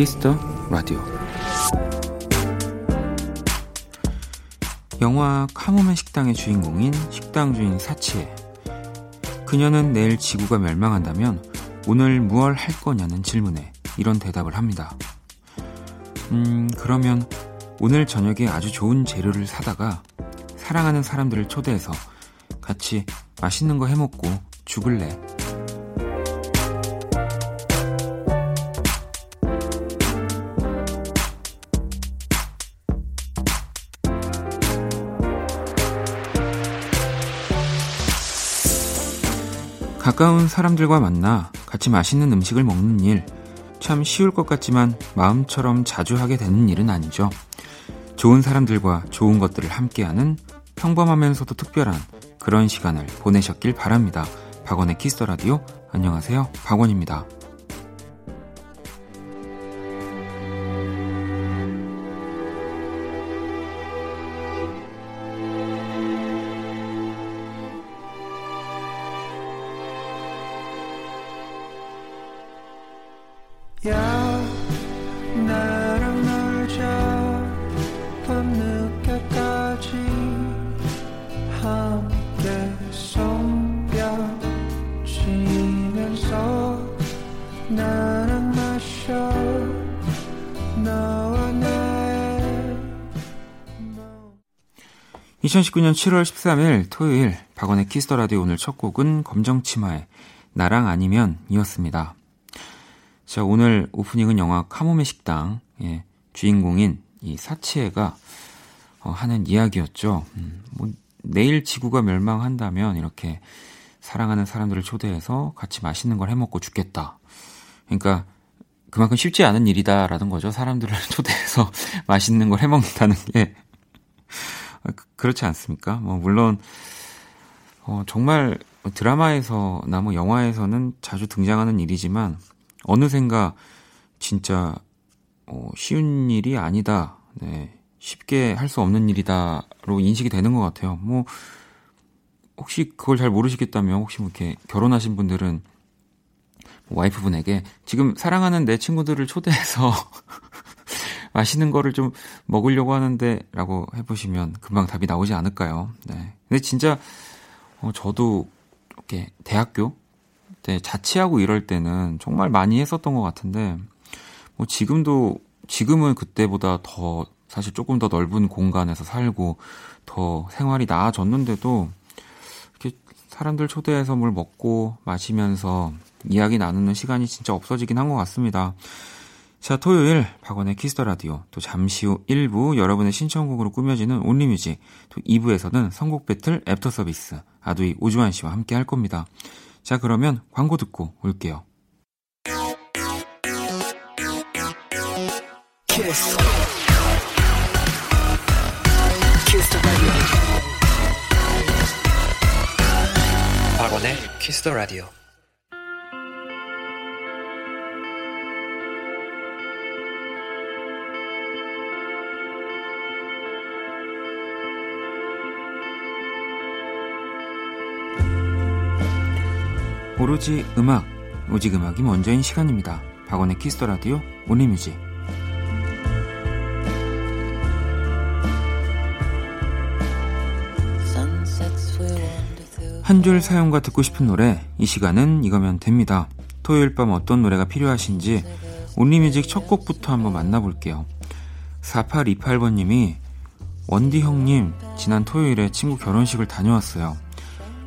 Kiss the Radio 영화 카모메 식당의 주인공인 식당 주인 사치에 그녀는 내일 지구가 멸망한다면 오늘 무얼 할 거냐는 질문에 이런 대답을 합니다. 음, 그러면 오늘 저녁에 아주 좋은 재료를 사다가 사랑하는 사람들을 초대해서 같이 맛있는 거 해먹고 죽을래. 가까운 사람들과 만나 같이 맛있는 음식을 먹는 일, 참 쉬울 것 같지만 마음처럼 자주 하게 되는 일은 아니죠. 좋은 사람들과 좋은 것들을 함께하는 평범하면서도 특별한 그런 시간을 보내셨길 바랍니다. 박원의 Kiss the Radio 안녕하세요. 박원입니다. 2019년 7월 13일 토요일 박원의 Kiss the Radio 오늘 첫 곡은 검정 치마의 나랑 아니면 이었습니다. 자, 오늘 오프닝은 영화 카모메 식당 예, 주인공인 이 사치에가 어, 하는 이야기였죠. 음, 뭐 내일 지구가 멸망한다면 이렇게 사랑하는 사람들을 초대해서 같이 맛있는 걸 해먹고 죽겠다. 그러니까 그만큼 쉽지 않은 일이다라는 거죠. 사람들을 초대해서 맛있는 걸 해먹는다는 게 그, 그렇지 않습니까? 뭐 물론 어, 정말 드라마에서나 뭐 영화에서는 자주 등장하는 일이지만 어느샌가 진짜 어, 쉬운 일이 아니다. 네. 쉽게 할 수 없는 일이다로 인식이 되는 것 같아요. 뭐 혹시 그걸 잘 모르시겠다면 혹시 뭐 이렇게 결혼하신 분들은 와이프분에게 지금 사랑하는 내 친구들을 초대해서 맛있는 거를 좀 먹으려고 하는데 라고 해보시면 금방 답이 나오지 않을까요? 네. 근데 진짜, 어, 저도 이렇게 대학교 때 자취하고 이럴 때는 정말 많이 했었던 것 같은데, 뭐 지금도, 지금은 그때보다 더 사실 조금 더 넓은 공간에서 살고 더 생활이 나아졌는데도 이렇게 사람들 초대해서 뭘 먹고 마시면서 이야기 나누는 시간이 진짜 없어지긴 한 것 같습니다. 자, 토요일 박원의 Kiss the Radio 또 잠시 후 1부 여러분의 신청곡으로 꾸며지는 Only Music 또 2부에서는 선곡 배틀 애프터 서비스 아도이 오주환 씨와 함께 할 겁니다. 자, 그러면 광고 듣고 올게요. Kiss. Kiss 박원의 Kiss the Radio 오로지 음악, 오직 음악이 먼저인 시간입니다. 박원의 Kiss the Radio Only Music. 한줄 사연과 듣고 싶은 노래, 이 시간은 이거면 됩니다. 토요일 밤 어떤 노래가 필요하신지 Only Music 첫 곡부터 한번 만나볼게요. 4828번님이 원디 형님, 지난 토요일에 친구 결혼식을 다녀왔어요.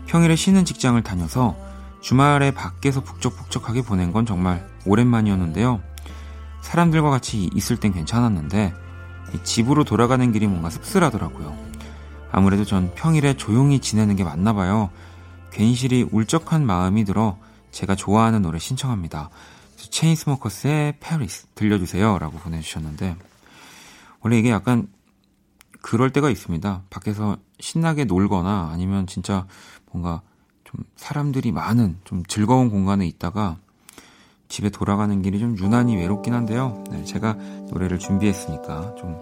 평일에 쉬는 직장을 다녀서 주말에 밖에서 북적북적하게 보낸 건 정말 오랜만이었는데요. 사람들과 같이 있을 땐 괜찮았는데 집으로 돌아가는 길이 뭔가 씁쓸하더라고요. 아무래도 전 평일에 조용히 지내는 게 맞나 봐요. 괜시리 울적한 마음이 들어 제가 좋아하는 노래 신청합니다. 체인스모커스의 페리스 들려주세요 라고 보내주셨는데 원래 이게 약간 그럴 때가 있습니다. 밖에서 신나게 놀거나 아니면 진짜 뭔가 좀 사람들이 많은 좀 즐거운 공간에 있다가 집에 돌아가는 길이 좀 유난히 외롭긴 한데요. 네, 제가 노래를 준비했으니까 좀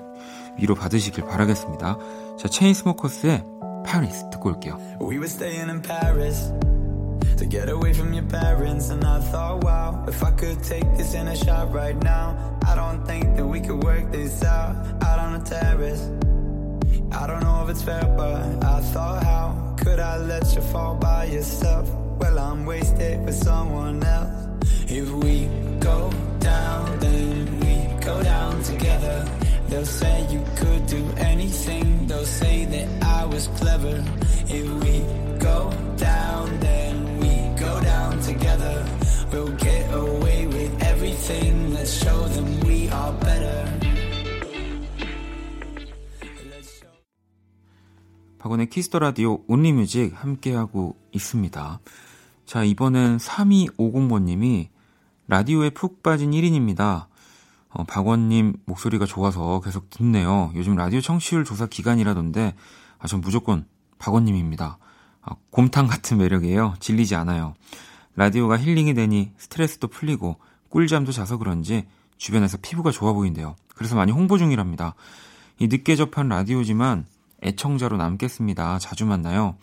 위로 받으시길 바라겠습니다. 자, 체인스모커스의 파리스 듣고 올게요. We were staying in Paris. The Get away from your parents and I thought, wow, if I could take this in a shot right now, I don't think that we could work this out, out on the terrace. I don't know if it's fair, but I thought, how could I let you fall by yourself? Well, I'm wasted with someone else. If we go down, then we go down together. They'll say you could do anything, they'll say that I was clever. If we go down, then we go down together. We'll get away with everything, let's show them we are better. 박원의 Kiss the Radio Only Music 함께하고 있습니다. 자, 이번엔 3250번님이 라디오에 푹 빠진 1인입니다. 어, 박원님 목소리가 좋아서 계속 듣네요. 요즘 라디오 청취율 조사 기간이라던데, 아, 전 무조건 박원님입니다. 아, 곰탕 같은 매력이에요. 질리지 않아요. 라디오가 힐링이 되니 스트레스도 풀리고 꿀잠도 자서 그런지 주변에서 피부가 좋아 보인대요. 그래서 많이 홍보 중이랍니다. 이 늦게 접한 라디오지만 애청자로 남겠습니다. 자주 만나요.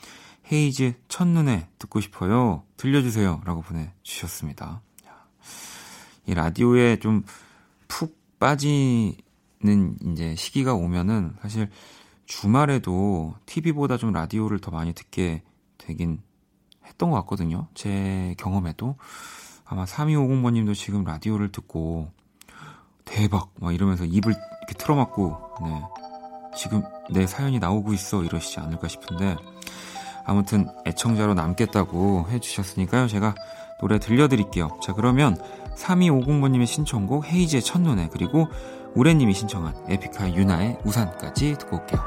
헤이즈 첫눈에 듣고 싶어요. 들려주세요. 라고 보내주셨습니다. 이 라디오에 좀 푹 빠지는 이제 시기가 오면은 사실 주말에도 TV보다 좀 라디오를 더 많이 듣게 되긴 했던 것 같거든요. 제 경험에도. 아마 3250번님도 지금 라디오를 듣고 대박! 막 이러면서 입을 이렇게 틀어막고, 네. 지금 내 사연이 나오고 있어 이러시지 않을까 싶은데 아무튼 애청자로 남겠다고 해주셨으니까요. 제가 노래 들려드릴게요. 자 그러면 3250번님의 신청곡 헤이즈의 첫눈에 그리고 우레님이 신청한 에픽하이 유나의 우산까지 듣고 올게요.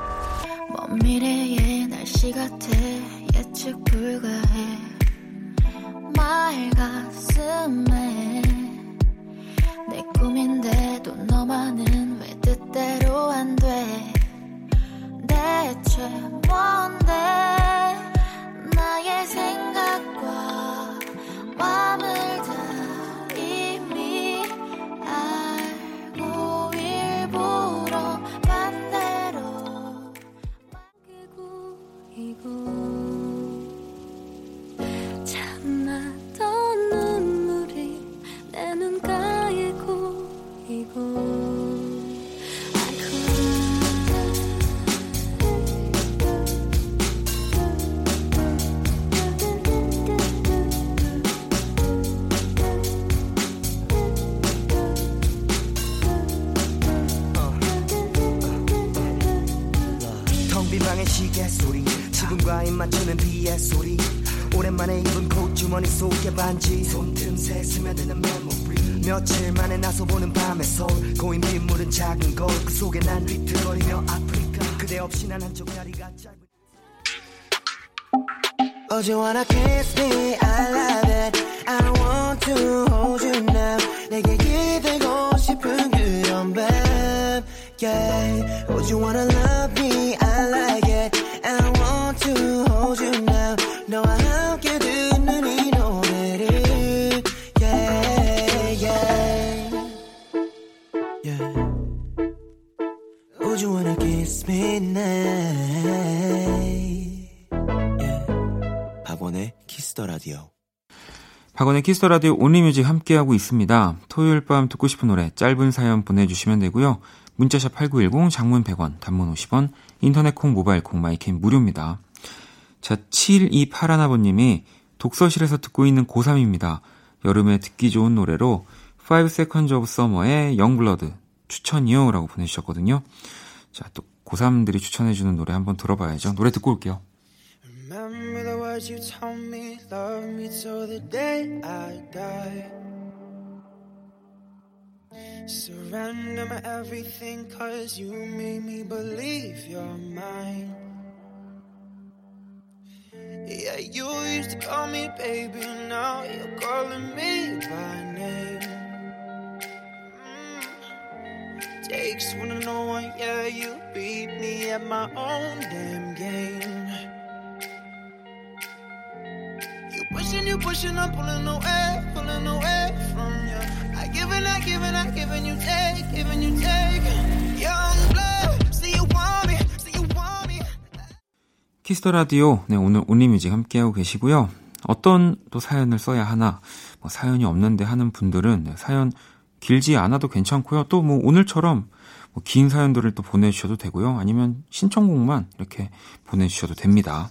먼 미래의 날씨 같아 예측 불가해 맑았음에 내 꿈인데도 너만은 왜 뜻대로 안 돼 대체 뭔데 맞추는 비의 소리 오랜만에 입은 콧 주머니 속에 반지 손틈새 스며드는 메모리 며칠 만에 나서 보는 밤의 서울 고인 빗물은 작은 거울 그 속에 난 비틀거리며 아프리카 그대 없이 난 한쪽 다리가 짧은 Oh, you wanna kiss me? I love it. I want to hold you now. 내게 기대고 싶은 그런 밤. Yeah. Oh, you wanna love 라디오 박원의 Kiss the Radio Only Music 함께하고 있습니다. 토요일 밤 듣고 싶은 노래 짧은 사연 보내주시면 되고요. 문자샵 8910 장문 100원 단문 50원 인터넷 콩 모바일 콩 my K는 무료입니다. 자, 7281번님이 독서실에서 듣고 있는 고3입니다. 여름에 듣기 좋은 노래로 5 Seconds of Summer의 Youngblood 추천이요 라고 보내주셨거든요. 자, 또 고3들이 추천해주는 노래 한번 들어봐야죠. 노래 듣고 올게요. Remember the words you told me, love me till the day I die. Surrender my everything, cause you made me believe you're mine. Yeah, you used to call me baby, now you're calling me by name. Mm. Takes one to know one, yeah, you beat me at my own damn game. Pushing, you I'm pulling away, pulling away from you. I give and I give and I give and you take, give and you take. Youngblood, say you want Kiss the Radio, 네, 오늘 Only Music 함께하고 계시고요. 어떤 또 사연을 써야 하나, 뭐 사연이 없는데 하는 분들은 네, 사연 길지 않아도 괜찮고요. 또 뭐 오늘처럼 뭐 긴 사연들을 또 보내주셔도 되고요. 아니면 신청곡만 이렇게 보내주셔도 됩니다.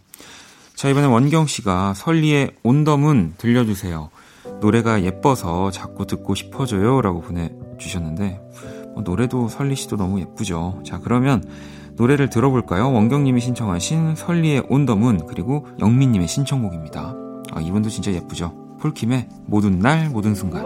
자, 이번에 원경 씨가 설리의 온더문 들려주세요. 노래가 예뻐서 자꾸 듣고 싶어져요. 라고 보내주셨는데, 뭐 노래도 설리 씨도 너무 예쁘죠. 자, 그러면 노래를 들어볼까요? 원경님이 신청하신 설리의 온더문, 그리고 영민님의 신청곡입니다. 아, 이분도 진짜 예쁘죠. 폴킴의 모든 날, 모든 순간.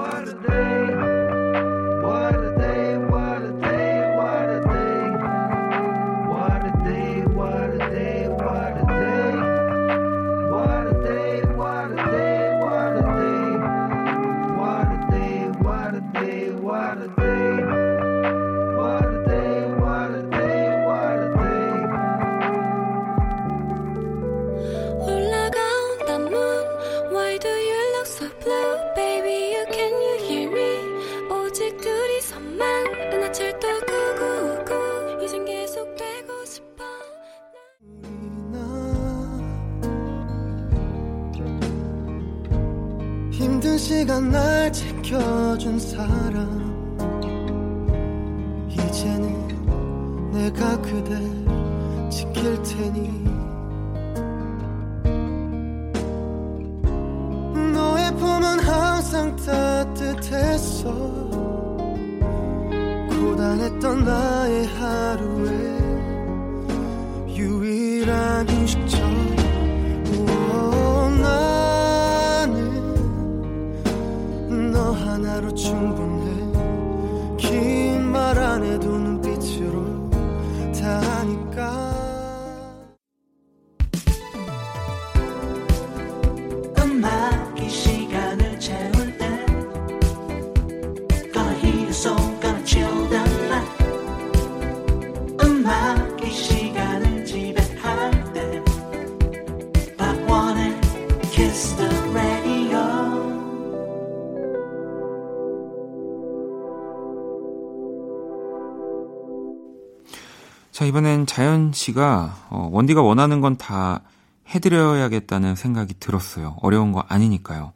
자, 이번엔 자연 씨가, 어, 원디가 원하는 건 다 해드려야겠다는 생각이 들었어요. 어려운 거 아니니까요.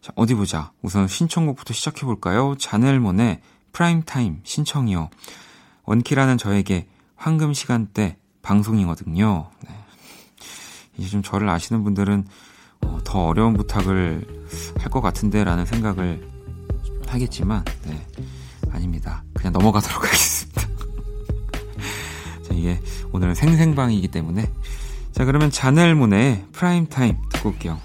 자, 어디 보자. 우선 신청곡부터 시작해볼까요? 자넬 모네의 Primetime 신청이요. 원키라는 저에게 황금 시간대 방송이거든요. 네. 이제 좀 저를 아시는 분들은 어, 더 어려운 부탁을 할 것 같은데 라는 생각을 하겠지만, 네. 아닙니다. 그냥 넘어가도록 하겠습니다. 이게 오늘은 생생방이기 때문에 자 그러면 자넬 모네의 Primetime 듣고 올게요.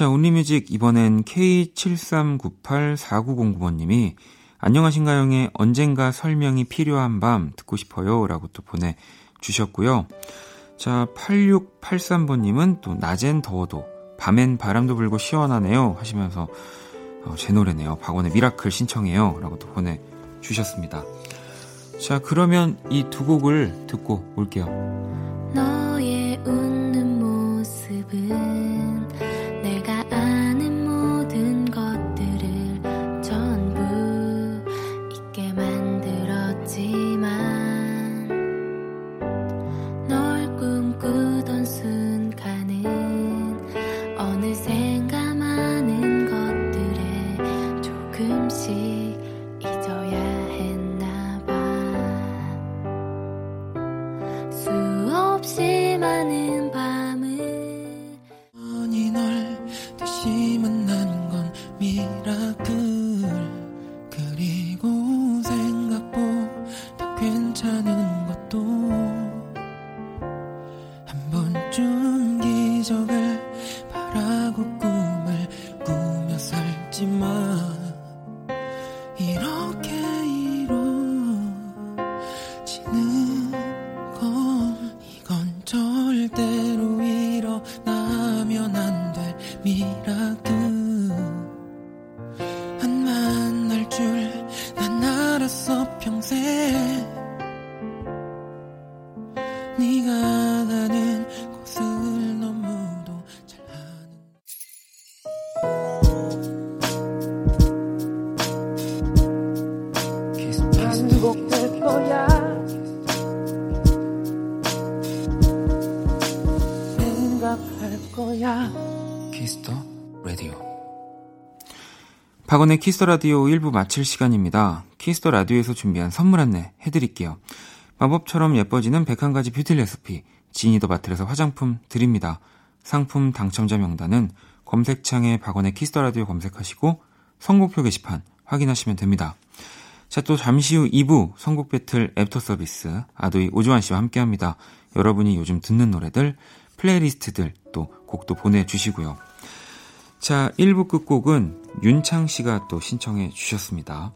자, only music 이번엔 K73984909번님이 안녕하신가요의 언젠가 설명이 필요한 밤 듣고 싶어요 라고 또 보내주셨고요. 자, 8683번님은 또 낮엔 더워도 밤엔 바람도 불고 시원하네요 하시면서 어, 제 노래네요. 박원의 Miracle 신청해요 라고 또 보내주셨습니다. 자, 그러면 이 두 곡을 듣고 올게요. 박원의 Kiss the Radio 1부 마칠 시간입니다. Kiss the Radio에서 준비한 선물 안내 해드릴게요. 마법처럼 예뻐지는 101가지 뷰티 레시피 Genie the Bottle에서 화장품 드립니다. 상품 당첨자 명단은 검색창에 박원의 Kiss the Radio 검색하시고 선곡표 게시판 확인하시면 됩니다. 자, 또 잠시 후 2부 선곡 배틀 애프터 서비스 아도이 오주환 씨와 함께 합니다. 여러분이 요즘 듣는 노래들, playlist들 또 곡도 보내주시고요. 자, 1부 끝곡은 윤창 씨가 또 신청해 주셨습니다.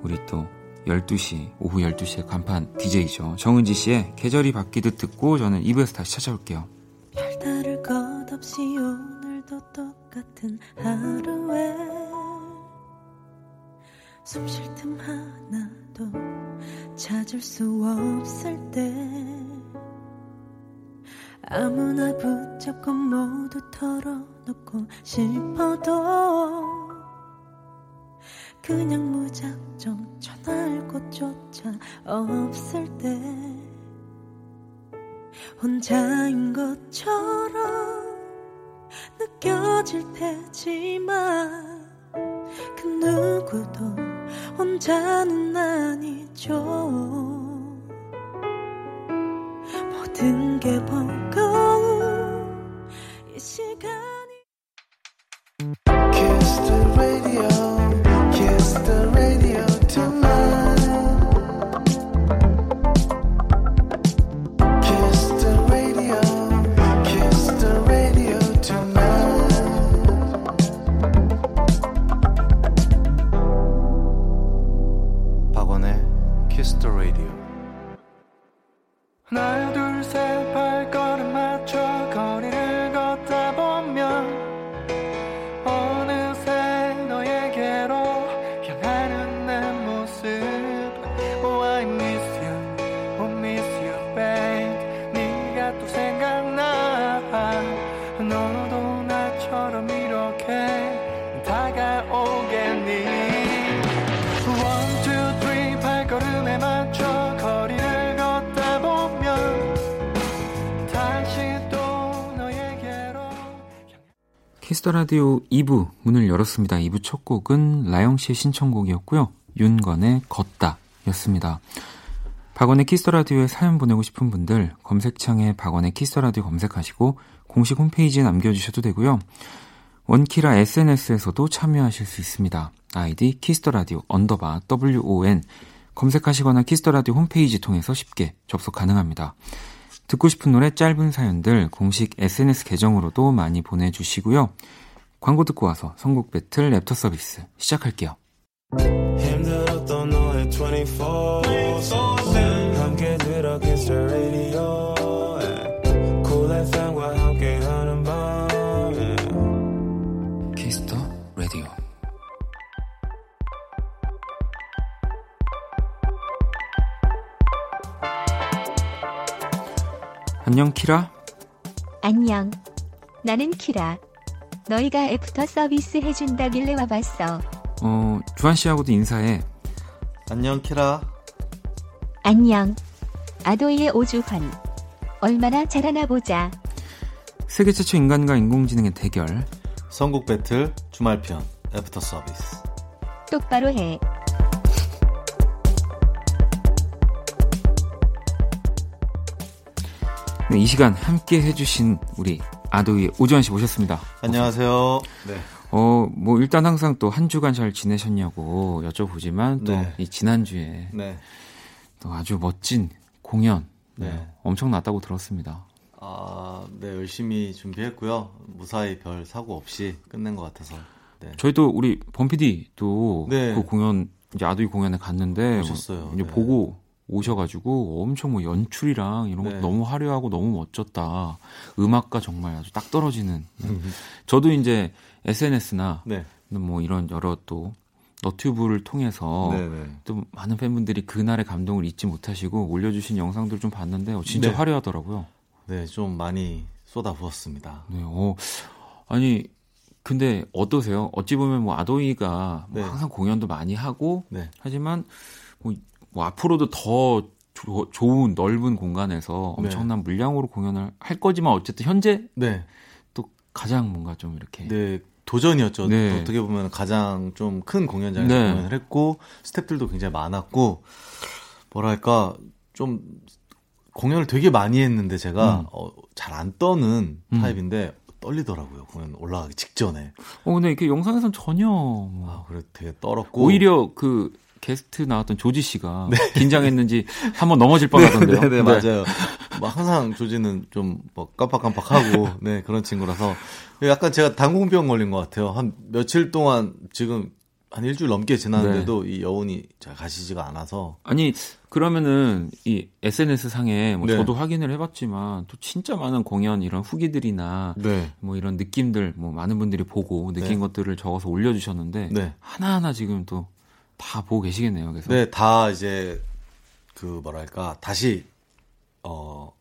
우리 또 12시, 오후 12시에 간판 DJ죠. 정은지 씨의 계절이 바뀌듯 듣고 저는 2부에서 다시 찾아올게요. 별다를 것 없이 오늘도 똑같은 하루에 숨 쉴 틈 하나도 찾을 수 없을 때 아무나 붙잡고 모두 털어놓고 싶어도 그냥 무작정 전화할 곳조차 없을 때 혼자인 것처럼 느껴질 테지만 그 누구도 혼자는 아니죠 모든 게 버거운 이 시간 Kiss the Radio 2부 문을 열었습니다. 2부 첫 곡은 라영 씨의 신청곡이었고요. 윤건의 걷다 였습니다. 박원의 Kiss the Radio에 사연 보내고 싶은 분들 검색창에 박원의 Kiss the Radio 검색하시고 공식 홈페이지에 남겨주셔도 되고요. 원키라 SNS에서도 참여하실 수 있습니다. 아이디 Kiss the Radio underbar WON 검색하시거나 Kiss the Radio 홈페이지 통해서 쉽게 접속 가능합니다. 듣고 싶은 노래 짧은 사연들 공식 SNS 계정으로도 많이 보내주시고요. 광고 듣고 와서 선곡 배틀 랩터 서비스 시작할게요. 힘들었던 너의 24, 24. 안녕 키라 안녕. 나는 키라. 너희가 애프터 서비스 해준다길래 와봤어. 어 주한 씨하고도 인사해 안녕 키라 안녕. 아도이의 오주환. 얼마나 잘하나 보자. 세계 최초 인간과 인공지능의 대결 선곡 배틀 주말편 애프터 서비스 똑바로 해. 이 시간 함께 해주신 우리 아도이 오주환 씨 모셨습니다. 안녕하세요 네 어, 뭐 일단 항상 또 한 주간 잘 지내셨냐고 여쭤보지만 또 네. 이 지난주에 네. 또 아주 멋진 공연 네, 네. 엄청 났다고 들었습니다. 아, 네 열심히 준비했고요 무사히 별 사고 없이 끝낸 것 같아서 네. 저희도 우리 범피디도 네. 그 공연 이제 아도이 공연에 갔는데 오셨어요. 뭐 이제 네. 보고 오셔가지고 엄청 뭐 연출이랑 이런 것도 네. 너무 화려하고 너무 멋졌다. 음악과 정말 아주 딱 떨어지는. 저도 이제 SNS나 네. 뭐 이런 여러 또 너튜브를 통해서 네네. 또 많은 팬분들이 그날의 감동을 잊지 못하시고 올려주신 영상들 좀 봤는데 어, 진짜 네. 화려하더라고요. 네, 좀 많이 쏟아부었습니다. 네, 어, 아니 근데 어떠세요? 어찌 보면 뭐 아도이가 뭐 네. 항상 공연도 많이 하고 네. 하지만 뭐 뭐 앞으로도 더 조- 좋은 넓은 공간에서 네. 엄청난 물량으로 공연을 할 거지만 어쨌든 현재 네. 또 가장 뭔가 좀 이렇게 네, 도전이었죠. 네. 어떻게 보면 가장 좀 큰 공연장에서 네. 공연을 했고 스태프들도 굉장히 많았고 뭐랄까 좀 공연을 되게 많이 했는데 제가 음. 어, 잘 안 떠는 음. 타입인데 떨리더라고요. 공연 올라가기 직전에. 어 근데 이렇게 영상에선 전혀 뭐 아, 그래 되게 떨었고 오히려 그 게스트 나왔던 조지 씨가 긴장했는지 한번 넘어질 뻔하던데요. 네, 네, 맞아요. 뭐 항상 조지는 좀뭐 깜빡깜빡하고 네 그런 친구라서 약간 제가 당공병 걸린 것 같아요. 한 며칠 동안 지금 한 일주일 넘게 지났는데도 이 여운이 잘 가시지가 않아서 아니 그러면은 이 SNS 상에 뭐 네. 저도 확인을 해봤지만 또 진짜 많은 공연 이런 후기들이나 네, 뭐 이런 느낌들 뭐 많은 분들이 보고 느낀 네. 것들을 적어서 올려주셨는데 네, 하나하나 지금 또 다 보고 계시겠네요. 그래서 네, 다 이제 그 뭐랄까 다시 어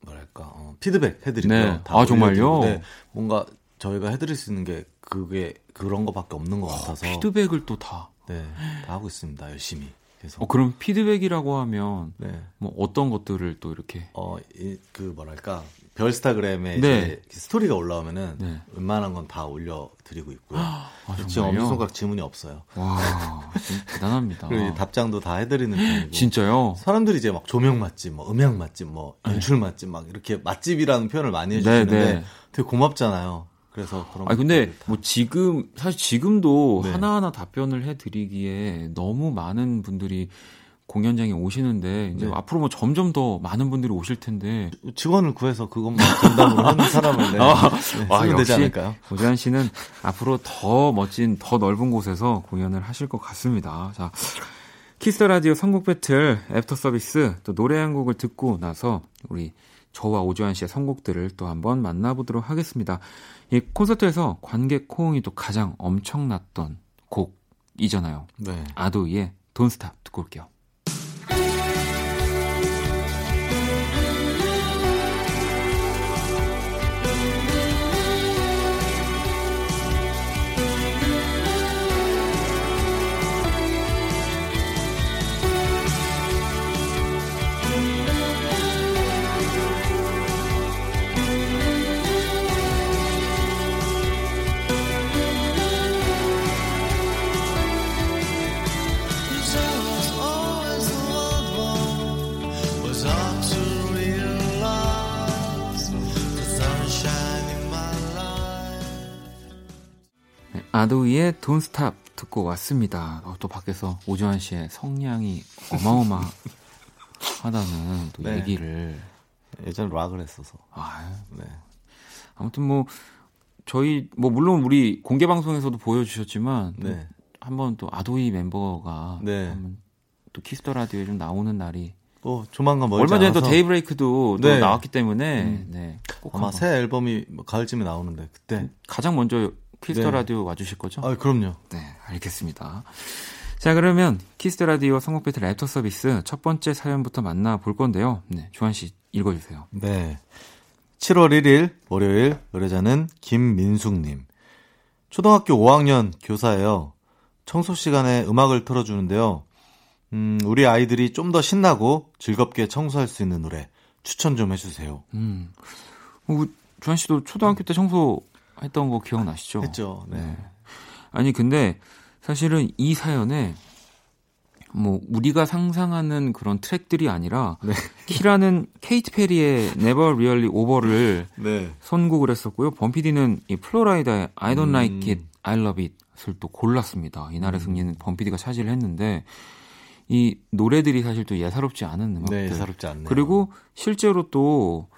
뭐랄까 어, 피드백 해드리고요. 네. 다 아, 정말요? 네, 뭔가 저희가 해드릴 수 있는 게 그게 그런 거밖에 없는 것 같아서 피드백을 또 다. 네, 다 하고 있습니다. 열심히 계속. 어, 그럼 피드백이라고 하면 네. 뭐 어떤 것들을 또 이렇게 어, 이, 그 뭐랄까 별스타그램에 네. 이제 스토리가 올라오면은 네. 웬만한 건 다 올려드리고 있고요. 아, 지금 정말요? 엄지손가락 지문이 없어요. 와 대단합니다. 그리고 답장도 다 해드리는 편이고. 아. 진짜요? 사람들이 이제 막 조명 맛집, 뭐 음향 맛집, 뭐 연출 맛집 막 이렇게 맛집이라는 표현을 많이 네, 해주시는데 네. 되게 고맙잖아요. 그래서 그런. 아 근데 뭐 지금 사실 지금도 네. 하나하나 답변을 해드리기에 너무 많은 분들이 공연장에 오시는데 이제 네. 앞으로 뭐 점점 더 많은 분들이 오실 텐데 직원을 구해서 그것만 전담으로 하는 사람을 네, 네, 아, 쓰면 되지 않을까요? 오재환 씨는 앞으로 더 멋진 더 넓은 곳에서 공연을 하실 것 같습니다. 자 Kiss the Radio 선곡 배틀 애프터 서비스 또 노래 한 곡을 듣고 나서 우리 저와 오주환 씨의 선곡들을 또 한번 만나보도록 하겠습니다. 이 콘서트에서 관객 호응이 또 가장 엄청났던 곡이잖아요. 네. 아도이의 Stop 듣고 올게요. 아도이의 Don't Stop 듣고 왔습니다. 어, 또 밖에서 오주환 씨의 성량이 어마어마하다는 또 네. 얘기를 예전 락을 했어서. 아, 네. 아무튼 뭐 저희 뭐 물론 우리 공개 방송에서도 보여주셨지만 또 네. 한번 또 아도이 멤버가 네. 또 Kiss the Radio에 좀 나오는 날이 또 조만간 멀지 얼마 전에 또 않아서 데이브레이크도 또 네. 나왔기 때문에 네, 꼭 아마 새 앨범이 뭐 가을쯤에 나오는데 그때. 가장 먼저 Kiss the 네. 라디오 와주실 거죠? 아, 그럼요. 네, 알겠습니다. 자, 그러면 Kiss the Radio 선곡 배틀 애프터 서비스 첫 번째 사연부터 만나볼 건데요. 네, 주환 씨 읽어주세요. 네. 7월 1일 월요일 의뢰자는 김민숙님. 초등학교 5학년 교사예요. 청소 시간에 음악을 틀어주는데요. 음, 우리 아이들이 좀 더 신나고 즐겁게 청소할 수 있는 노래 추천 좀 해주세요. 음, 어, 주환 씨도 초등학교 때 청소 했던 거 기억나시죠? 했죠. 네. 아니 근데 사실은 이 사연에 뭐 우리가 상상하는 그런 트랙들이 아니라 네. 키라는 케이티 페리의 Never Really Over를 네. 선곡을 했었고요. 범피디는 이 플로라이다의 I Don't 음. Like It, I Love It을 또 골랐습니다. 이날의 음. 승리는 범피디가 차지를 했는데 이 노래들이 사실 또 예사롭지 않은 음악들. 네, 예사롭지 않네요. 그리고 실제로 또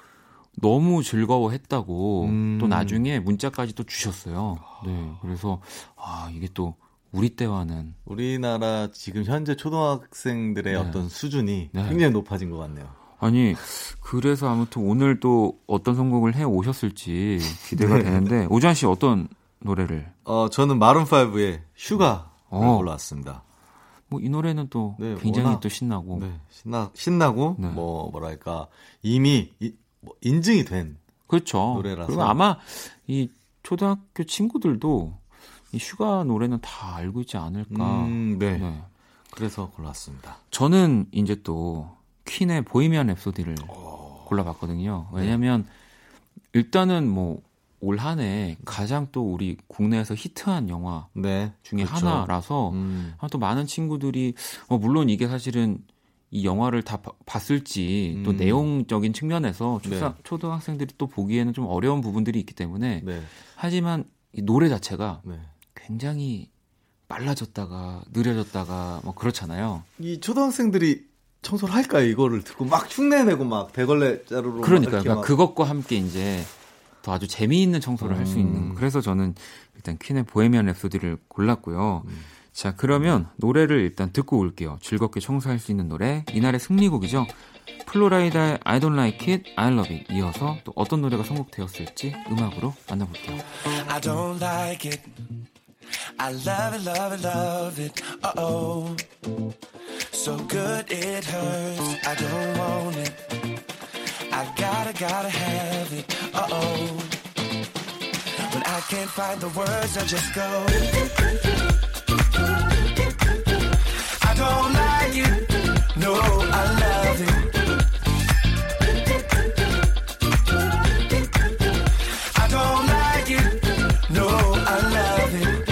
너무 즐거워했다고 음. 또 나중에 문자까지 또 주셨어요. 네, 그래서 아 이게 또 우리 때와는 우리나라 지금 현재 초등학생들의 네. 어떤 수준이 네. 굉장히 높아진 것 같네요. 아니 그래서 아무튼 오늘 또 어떤 선곡을 해 오셨을지 기대가 네. 되는데 오주환 씨 어떤 노래를? 어, 저는 마룬 5의 휴가를 어. 골라왔습니다. 뭐 이 노래는 또 네, 굉장히 워낙- 또 신나고 네, 신나, 신나고, 네. 뭐, 뭐랄까, 이미 이- 뭐 인증이 된, 그렇죠. 노래라서. 그리고 아마 이 초등학교 친구들도 이 Sugar 노래는 다 알고 있지 않을까. 음, 네. 네. 그래서 골랐습니다. 저는 이제 또 퀸의 Bohemian Rhapsody를 골라봤거든요. 왜냐면 일단은 뭐 올 한 해 가장 또 우리 국내에서 히트한 영화 네. 중에 그렇죠. 하나라서 음. 아, 또 많은 친구들이 어, 물론 이게 사실은 이 영화를 다 봐- 봤을지 또 음. 내용적인 측면에서 초사, 네. 초등학생들이 또 보기에는 좀 어려운 부분들이 있기 때문에 네. 하지만 이 노래 자체가 네. 굉장히 빨라졌다가 느려졌다가 뭐 그렇잖아요. 이 초등학생들이 청소를 할까요? 이거를 듣고 막 흉내내고 막 대걸레 자루로 막 그러니까, 그러니까 막- 그것과 함께 이제 더 아주 재미있는 청소를 할수 있는 음. 그래서 저는 일단 퀸의 보헤미안 랩소디를 골랐고요. 음. 자 그러면 노래를 일단 듣고 올게요. 즐겁게 청소할 수 있는 노래 이날의 승리곡이죠. 플로라이다의 I don't like it, I love it 이어서 또 어떤 노래가 선곡되었을지 음악으로 만나볼게요. I don't like it. I love it, love it, love it. Uh oh. So good it hurts. I don't want it. I gotta, gotta have it. Uh oh. When I can't find the words, I just go. I don't like it. No, I love it. I don't like it. No, I love it.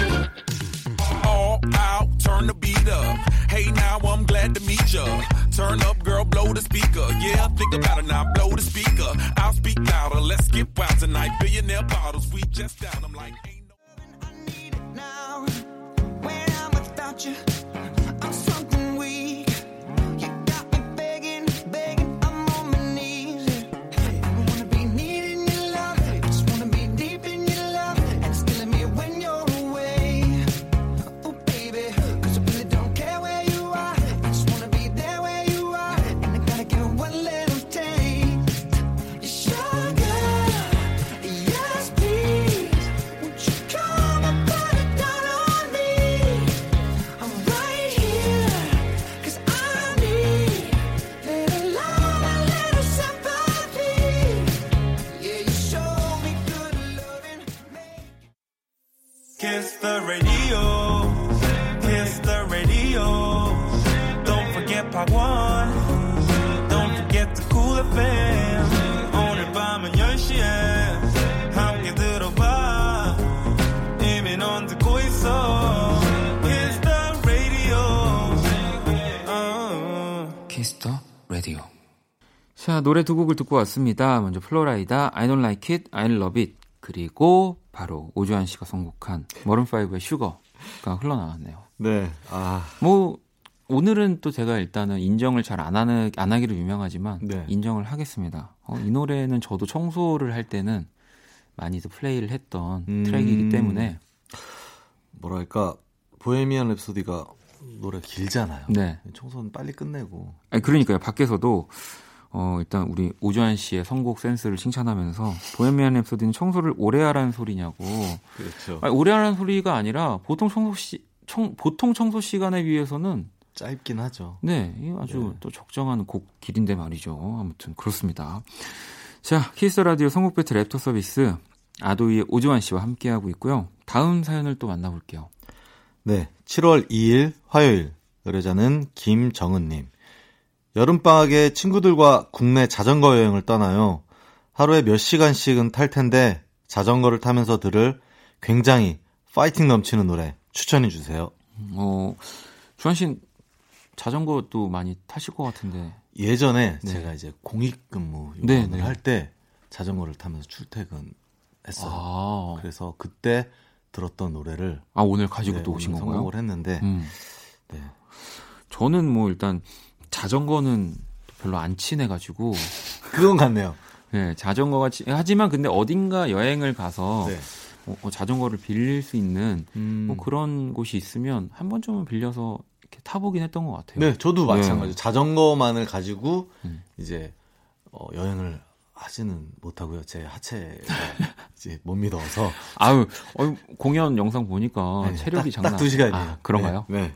all out, turn the beat up. Hey, now I'm glad to meet ya. Turn up, girl, blow the speaker. Yeah, think about it now, blow the speaker. I'll speak louder, let's get wild tonight. Billionaire bottles, we just down. I'm like, ain't no. I need it now. When I'm without you, the radio, kiss the radio. Don't forget Part 1, don't forget the cool FM. 오늘 밤은 10시에 함께 들어봐. 이미 넌 듣고 있어. Kiss the radio. 어. 키스터 라디오. 자, 노래 두 곡을 듣고 왔습니다. 먼저 플로라이다, I don't like it, I love it. 그리고 바로 오주환 씨가 선곡한 머른5의 슈거가 흘러나왔네요. 네. 아, 뭐, 오늘은 또 제가 일단은 인정을 잘 안 하는, 안 하기로 유명하지만 네. 인정을 하겠습니다. 어, 이 노래는 저도 청소를 할 때는 많이도 플레이를 했던 음. 트랙이기 때문에 뭐랄까 보헤미안 랩소디가 노래 길잖아요. 네. 청소는 빨리 끝내고. 아니, 그러니까요. 밖에서도 어, 일단 우리 오주환 씨의 선곡 센스를 칭찬하면서 Bohemian Rhapsody는 청소를 오래 하라는 소리냐고. 그렇죠. 아니, 오래 하라는 소리가 아니라 보통 청소 시 청, 보통 청소 시간에 비해서는 짧긴 하죠. 네, 이 아주 네. 또 적정한 곡 길인데 말이죠. 아무튼 그렇습니다. 자, Kiss the Radio 선곡 배틀 랩터 서비스 아도이의 오주환 씨와 함께 하고 있고요. 다음 사연을 또 만나볼게요. 네. 7월 2일 화요일 의뢰자는 김정은님. 여름방학에 친구들과 국내 자전거 여행을 떠나요. 하루에 몇 시간씩은 탈 텐데 자전거를 타면서 들을 굉장히 파이팅 넘치는 노래 추천해 주세요. 어, 주환 씨 자전거도 많이 타실 것 같은데. 예전에 네. 제가 이제 공익근무 네, 네. 할때 자전거를 타면서 출퇴근했어요. 아, 그래서 그때 들었던 노래를 아 오늘 가지고 네, 또 오신 오늘 건가요? 했는데 음. 네. 저는 뭐 일단 자전거는 별로 안 친해가지고 그건 같네요. 네, 자전거가 치- 하지만 근데 어딘가 여행을 가서 네. 어, 어, 자전거를 빌릴 수 있는 음. 뭐 그런 곳이 있으면 한 번쯤은 빌려서 이렇게 타보긴 했던 것 같아요. 네, 저도 네. 마찬가지. 자전거만을 가지고 음. 이제 어, 여행을 하지는 못하고요. 제 하체가 이제 못 믿어서 아유, 어, 공연 영상 보니까 네, 체력이 딱, 장난 딱두 시간이에요. 아, 그런가요? 네. 네.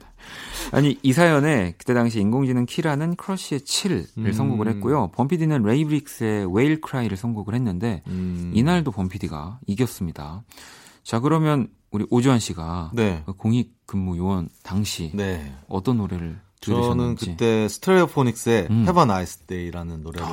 아니 이 사연에 그때 당시 인공지능 키라는 크러쉬의 7을 음. 선곡을 했고요. 범피디는 레이브릭스의 Whale Cry를 선곡을 했는데 음. 이날도 범피디가 이겼습니다. 자, 그러면 우리 오주환 씨가 네. 그 공익 근무 요원 당시 네. 어떤 노래를 저는 들으셨는지. 그때 스테레오포닉스의 음. Have a Nice Day라는 노래를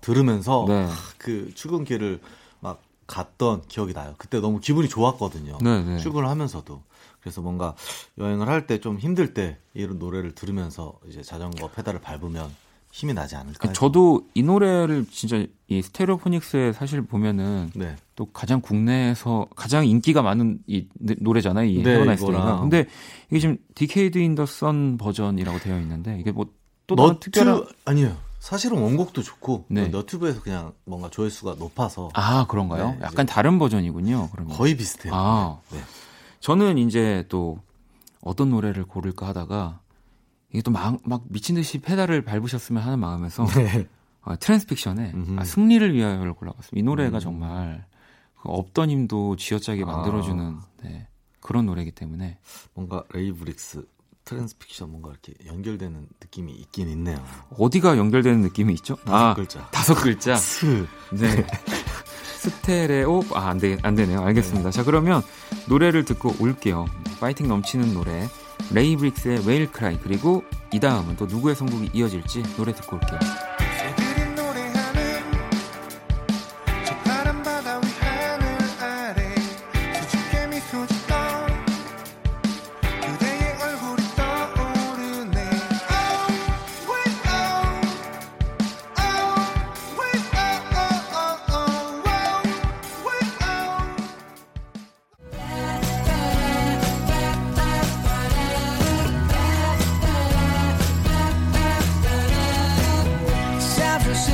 들으면서 네. 그 출근길을 막 갔던 기억이 나요. 그때 너무 기분이 좋았거든요. 네, 네. 출근을 하면서도. 그래서 뭔가 여행을 할 때 좀 힘들 때 이런 노래를 들으면서 이제 자전거 페달을 밟으면 힘이 나지 않을까. 저도 이 노래를 진짜 이 스테레오포닉스에 사실 보면은 네. 또 가장 국내에서 가장 인기가 많은 이 노- 노래잖아요. 이 네, Have a Nice가. 근데 이게 지금 Decade in the Sun 버전이라고 되어 있는데 이게 뭐또 다른 너튜 특별한 아니에요. 사실은 원곡도 좋고 네. 그 너튜브에서 그냥 뭔가 조회수가 높아서 아 그런가요? 네, 약간 다른 버전이군요. 그러면 거의 비슷해요. 아. 네. 저는 이제 또 어떤 노래를 고를까 하다가 이게 또 막 미친 듯이 페달을 밟으셨으면 하는 마음에서 네. 아, 트랜스픽션의. 아, 승리를 위하여를 골라봤습니다. 이 노래가 음. 정말 그 없던 힘도 쥐어짜게 만들어주는 아. 네, 그런 노래이기 때문에 뭔가 레이브릭스 트랜스픽션 뭔가 이렇게 연결되는 느낌이 있긴 있네요. 어디가 연결되는 느낌이 있죠? 다섯 글자. 다섯 글자. 스. 네. 스테레오 아, 안, 되, 안 되네요. 알겠습니다. 자, 그러면 노래를 듣고 올게요. 파이팅 넘치는 노래 레이브릭스의 Whale Cry 그리고 이 다음은 또 누구의 선곡이 이어질지 노래 듣고 올게요.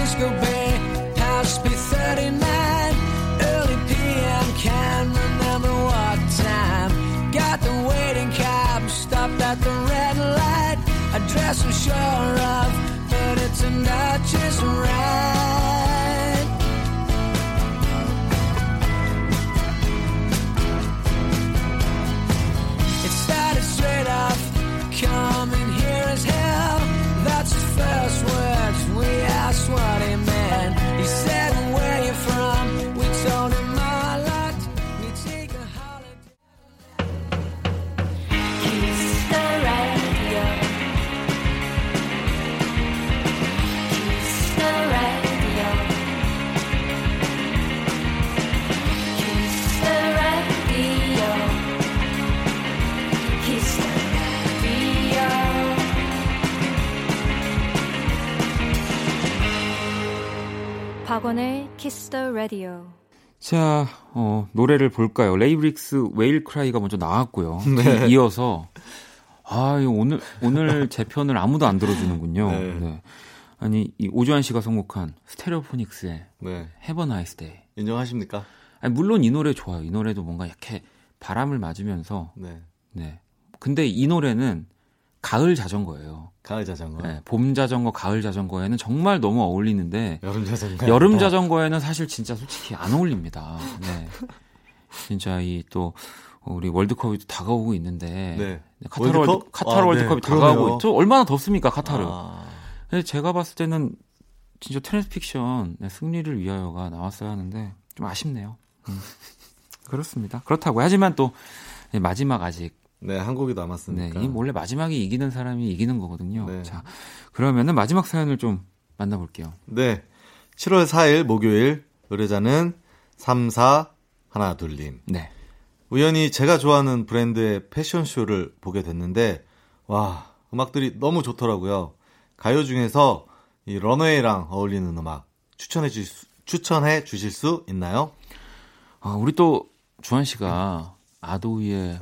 San Francisco Bay, house be 39. Early PM, can't remember what time. Got the waiting cab, stopped at the red light. Address I'm sure of, but it's not just right. 박원의 키스 더 라디오. 자, 어, 노래를 볼까요? 레이브릭스 Whale Cry가 먼저 나왔고요. 네. 이어서 아, 오늘 오늘 제 편을 아무도 안 들어주는군요. 네. 네. 아니 이 오주환 씨가 선곡한 스테레오포닉스의 네. Have a Nice Day. 인정하십니까? 아니, 물론 이 노래 좋아요. 이 노래도 뭔가 이렇게 바람을 맞으면서 네. 네. 근데 이 노래는 가을 자전거예요. 가을 자전거. 네, 봄 자전거, 가을 자전거에는 정말 너무 어울리는데 여름 자전거. 여름 자전거에는 사실 진짜 솔직히 안 어울립니다. 네. 진짜 이 또 우리 월드컵이 또 다가오고 있는데 네. 카타르 월드컵? 월드, 카타르 아, 네. 월드컵이 그러네요. 다가오고 있죠. 얼마나 덥습니까 카타르? 아, 근데 제가 봤을 때는 진짜 트랜스픽션 네, 승리를 위하여가 나왔어야 하는데 좀 아쉽네요. 음. 그렇습니다. 그렇다고 하지만 또 네, 마지막 아직 네, 한국이 네, 남았으니까. 이 원래 마지막에 이기는 사람이 이기는 거거든요. 네. 자, 그러면은 마지막 사연을 좀 만나볼게요. 네. 7월 4일 목요일 의뢰자는 34 하나 둘님. 네. 우연히 제가 좋아하는 브랜드의 패션쇼를 보게 됐는데 와 음악들이 너무 좋더라고요. 가요 중에서 이 런웨이랑 어울리는 음악 추천해 주실 수, 추천해 주실 수 있나요? 아, 우리 또 주한 씨가 아도이의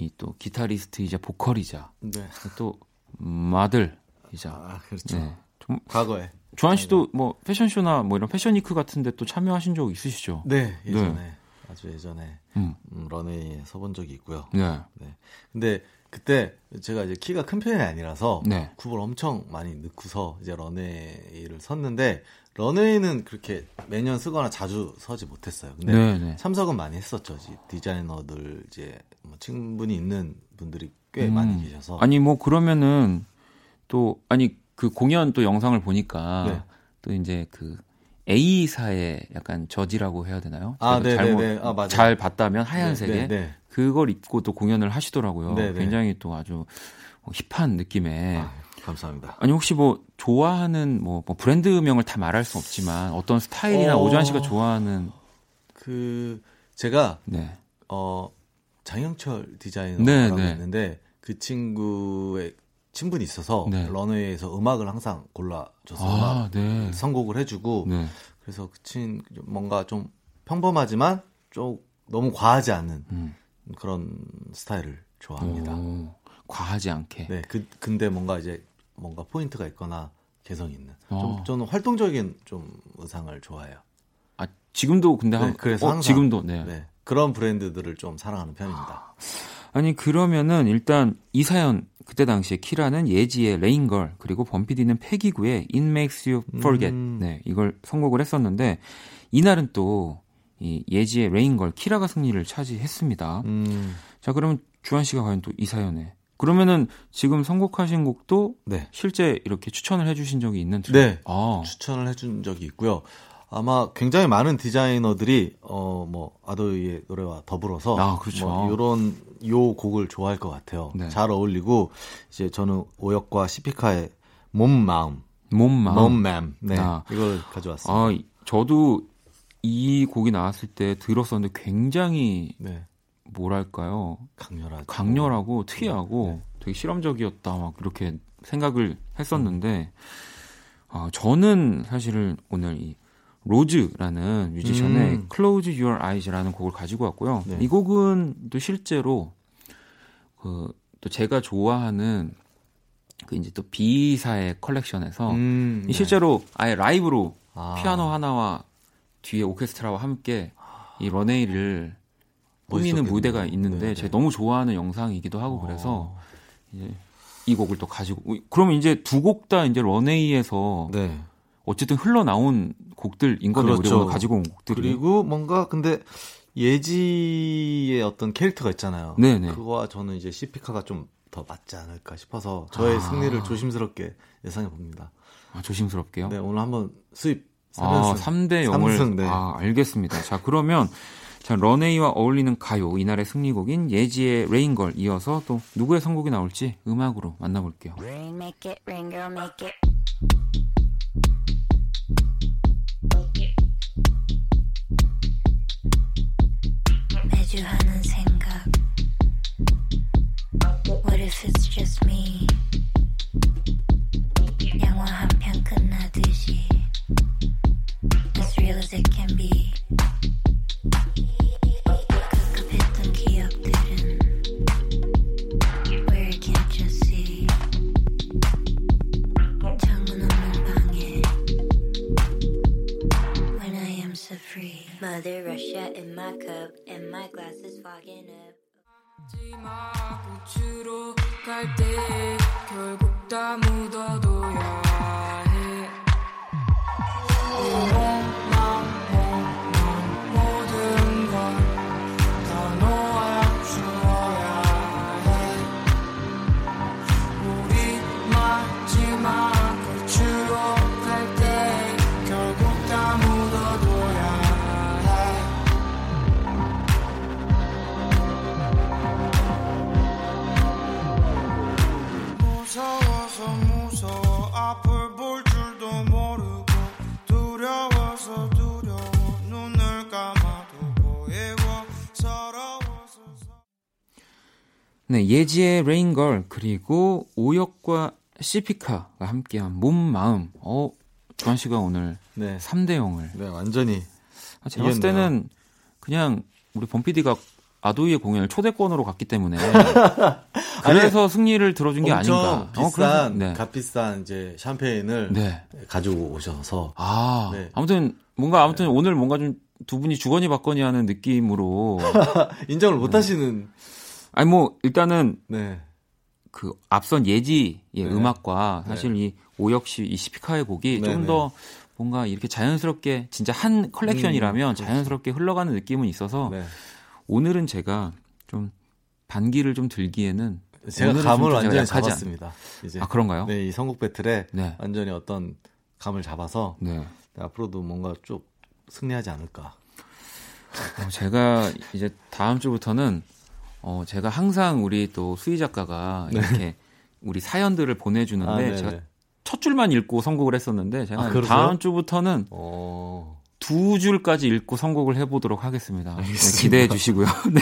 이 또 기타리스트이자 보컬이자 네. 또 마들이자 아 그렇죠. 네. 좀 과거에. 주한 씨도 뭐 패션쇼나 뭐 이런 패션위크 같은데 또 참여하신 적 있으시죠? 네 예전에 아주 예전에 음. 음, 런웨이에 서본 적이 있고요. 네. 네. 근데 그때 제가 이제 키가 큰 편이 아니라서 네. 굽을 엄청 많이 넣고서 이제 런웨이를 섰는데 런웨이는 그렇게 매년 쓰거나 자주 서지 못했어요. 근데 네, 네. 참석은 많이 했었죠. 디자이너들 이제 뭐 친분이 있는 분들이 꽤 음. 많이 계셔서 아니 뭐 그러면은 또 아니 그 공연 또 영상을 보니까 네. 또 이제 그 A사의 약간 저지라고 해야 되나요? 아, 제가 네, 네, 네. 아, 맞아요. 잘 봤다면 하얀색에 네, 네, 네. 그걸 입고 또 공연을 하시더라고요. 네, 네. 굉장히 또 아주 뭐 힙한 느낌의 아, 감사합니다. 아니 혹시 뭐 좋아하는 뭐, 뭐 브랜드명을 다 말할 수 없지만 어떤 스타일이나 어. 오주환 씨가 좋아하는 그 제가 네. 어 장영철 디자이너라고 네, 네. 있는데 그 친구의 친분이 있어서 네. 런웨이에서 음악을 항상 골라줘서 아, 네. 선곡을 해주고 네. 그래서 그 친 뭔가 좀 평범하지만 좀 너무 과하지 않은 음. 그런 스타일을 좋아합니다. 오, 과하지 않게. 네, 그 근데 뭔가 이제 뭔가 포인트가 있거나 개성 있는. 어. 좀 저는 활동적인 좀 의상을 좋아해요. 아 지금도 근데 네, 한, 그래서 어, 항상 지금도 네. 네, 그런 브랜드들을 좀 사랑하는 편입니다. 아 니 그러면은 일단 이 사연 그때 당시에 키라는 예지의 Raingurl 그리고 범피디는 페기 구의 It Makes You Forget 음. 네 이걸 선곡을 했었는데 이날은 또 이 예지의 Raingurl 키라가 승리를 차지했습니다. 음, 자 그러면 주한 씨가 과연 또 이 사연에 그러면은 지금 선곡하신 곡도 네. 실제 이렇게 추천을 해주신 적이 있는 트랙? 네. 아, 추천을 해준 적이 있고요. 아마 굉장히 많은 디자이너들이 어뭐 아도이의 노래와 더불어서 아, 그렇죠. 뭐 요런 요 곡을 좋아할 것 같아요. 네. 잘 어울리고 이제 저는 오역과 시피카의 몸 마음, 몸 마음. 몸 맘 네 아. 이걸 가져왔습니다. 아 이- 저도 이 곡이 나왔을 때 들었었는데 굉장히 네 뭐랄까요 강렬하죠. 강렬하고 특이하고 네. 되게 실험적이었다 막 이렇게 생각을 했었는데 아, 저는 사실은 오늘 이 로즈라는 뮤지션의 음. Close Your Eyes라는 곡을 가지고 왔고요. 네. 이 곡은 또 실제로 그 또 제가 좋아하는 그 이제 또 B사의 컬렉션에서 음, 이 실제로 아예 라이브로 아. 피아노 하나와 뒤에 오케스트라와 함께 이 런웨이를 꾸미는. 무대가 있는데 네, 네. 제가 너무 좋아하는 영상이기도 하고 어. 그래서 이제 이 곡을 또 가지고 그러면 이제 두 곡 다 이제 런웨이에서 네. 어쨌든 흘러나온 곡들인 거네요. 그렇죠. 가지고 온 곡들이. 그리고 뭔가 근데 예지의 어떤 캐릭터가 있잖아요. 네네. 그거와 저는 이제 시피카가 좀 더 맞지 않을까 싶어서 저의 아. 승리를 조심스럽게 예상해 봅니다. 아, 조심스럽게요. 네, 오늘 한번 수입 아, 3연승. 3대 0을 삼승, 네. 아, 알겠습니다. 자, 그러면 자, 런웨이와 어울리는 가요 이날의 승리곡인 예지의 레인걸 이어서 또 누구의 선곡이 나올지 음악으로 만나볼게요. Rain, make it rain, girl, make it. 네, 예지의 레인걸 그리고 오역과 시피카가 함께한 몸 마음. 어, 주한 씨가 오늘 네. 3대 0을. 네, 완전히 아, 제가 봤을. 때는 그냥 우리 범피디가 아도이의 공연을 초대권으로 갔기 때문에 그래서 승리를 들어준 게 아닌가. 어, 비싼 그래서- 네. 값비싼 이제 샴페인을 네. 가지고 오셔서 아, 네. 아무튼 뭔가 아무튼 오늘 뭔가 좀 두 분이 주거니 받거니 하는 느낌으로 인정을 못 하시는 아니 뭐 일단은 네. 그 앞선 예지의 네. 음악과 사실 이 오역 씨, 이 시피카의 곡이 네, 좀 네. 더 뭔가 이렇게 자연스럽게 진짜 한 컬렉션이라면 음, 그렇죠. 자연스럽게 흘러가는 느낌은 있어서 네. 오늘은 제가 좀 반기를 좀 들기에는 제가 감을 좀 완전히 잡았습니다. 이제 아 그런가요? 네, 이 선곡 배틀에 네. 완전히 어떤 감을 잡아서 네. 앞으로도 뭔가 쭉 승리하지 않을까. 어, 제가 이제 다음 주부터는 어, 제가 항상 우리 또 수희 작가가 네. 이렇게 우리 사연들을 보내주는데 아. 제가 첫 줄만 읽고 선곡을 했었는데 제가 아? 다음 주부터는 어. 두 줄까지 읽고 선곡을 해보도록 하겠습니다. 네, 기대해 주시고요. 네.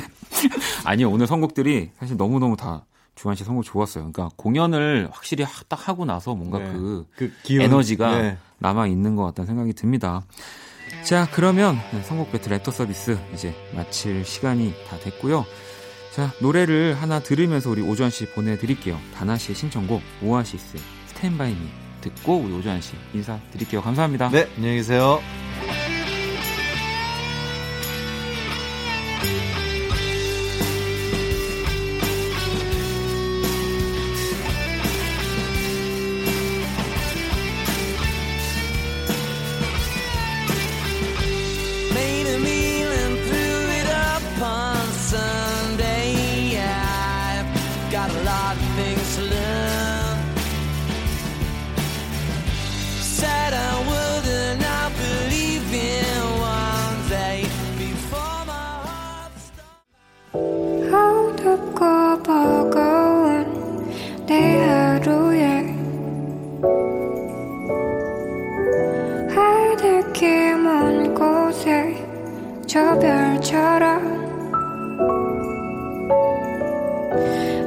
아니요, 오늘 선곡들이 사실 너무 너무 다 주한 씨 선곡 좋았어요. 그러니까 공연을 확실히 하- 딱 하고 나서 뭔가 네. 그 그 기운, 에너지가 네. 남아 있는 것 같다는 생각이 듭니다. 자, 그러면 네, 선곡 배틀 애터 서비스 이제 마칠 시간이 다 됐고요. 자, 노래를 하나 들으면서 우리 오주환 씨 보내드릴게요. 다나 씨의 신청곡 오아시스 스탠바이 미 듣고 우리 오주환 씨 인사드릴게요. 감사합니다. 네, 안녕히 계세요. 하늘길 먼 곳에 저 별처럼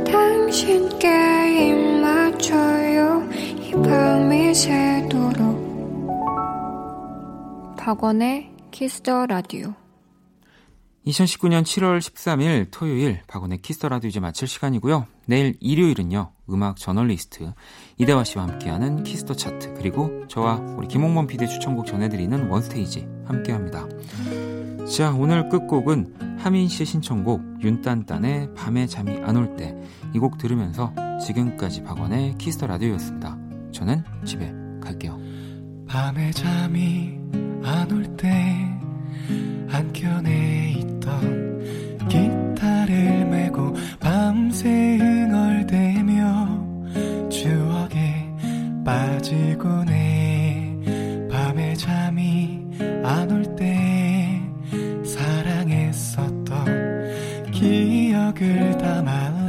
당신께 입 맞춰요. 이 밤이 새도록. 박원의 키스 더 라디오 2019년 7월 13일 토요일 박원의 키스 더 라디오 이제 마칠 시간이고요. 내일 일요일은요. 음악 저널리스트 이대화 씨와 함께하는 키스 더 차트 그리고 저와 우리 김홍범 PD 추천곡 전해드리는 One Stage 함께합니다. 자 오늘 끝곡은 하민 씨의 신청곡 윤딴딴의 밤에 잠이 안 올 때 이 곡 들으면서 지금까지 박원의 키스 더 라디오였습니다. 저는 집에 갈게요. 밤에 잠이 안 올 때 한켠에 있던 기타를 메고 밤새 흥얼대며 추억에 빠지곤 해 밤에 잠이 안 올 때 사랑했었던 기억을 담아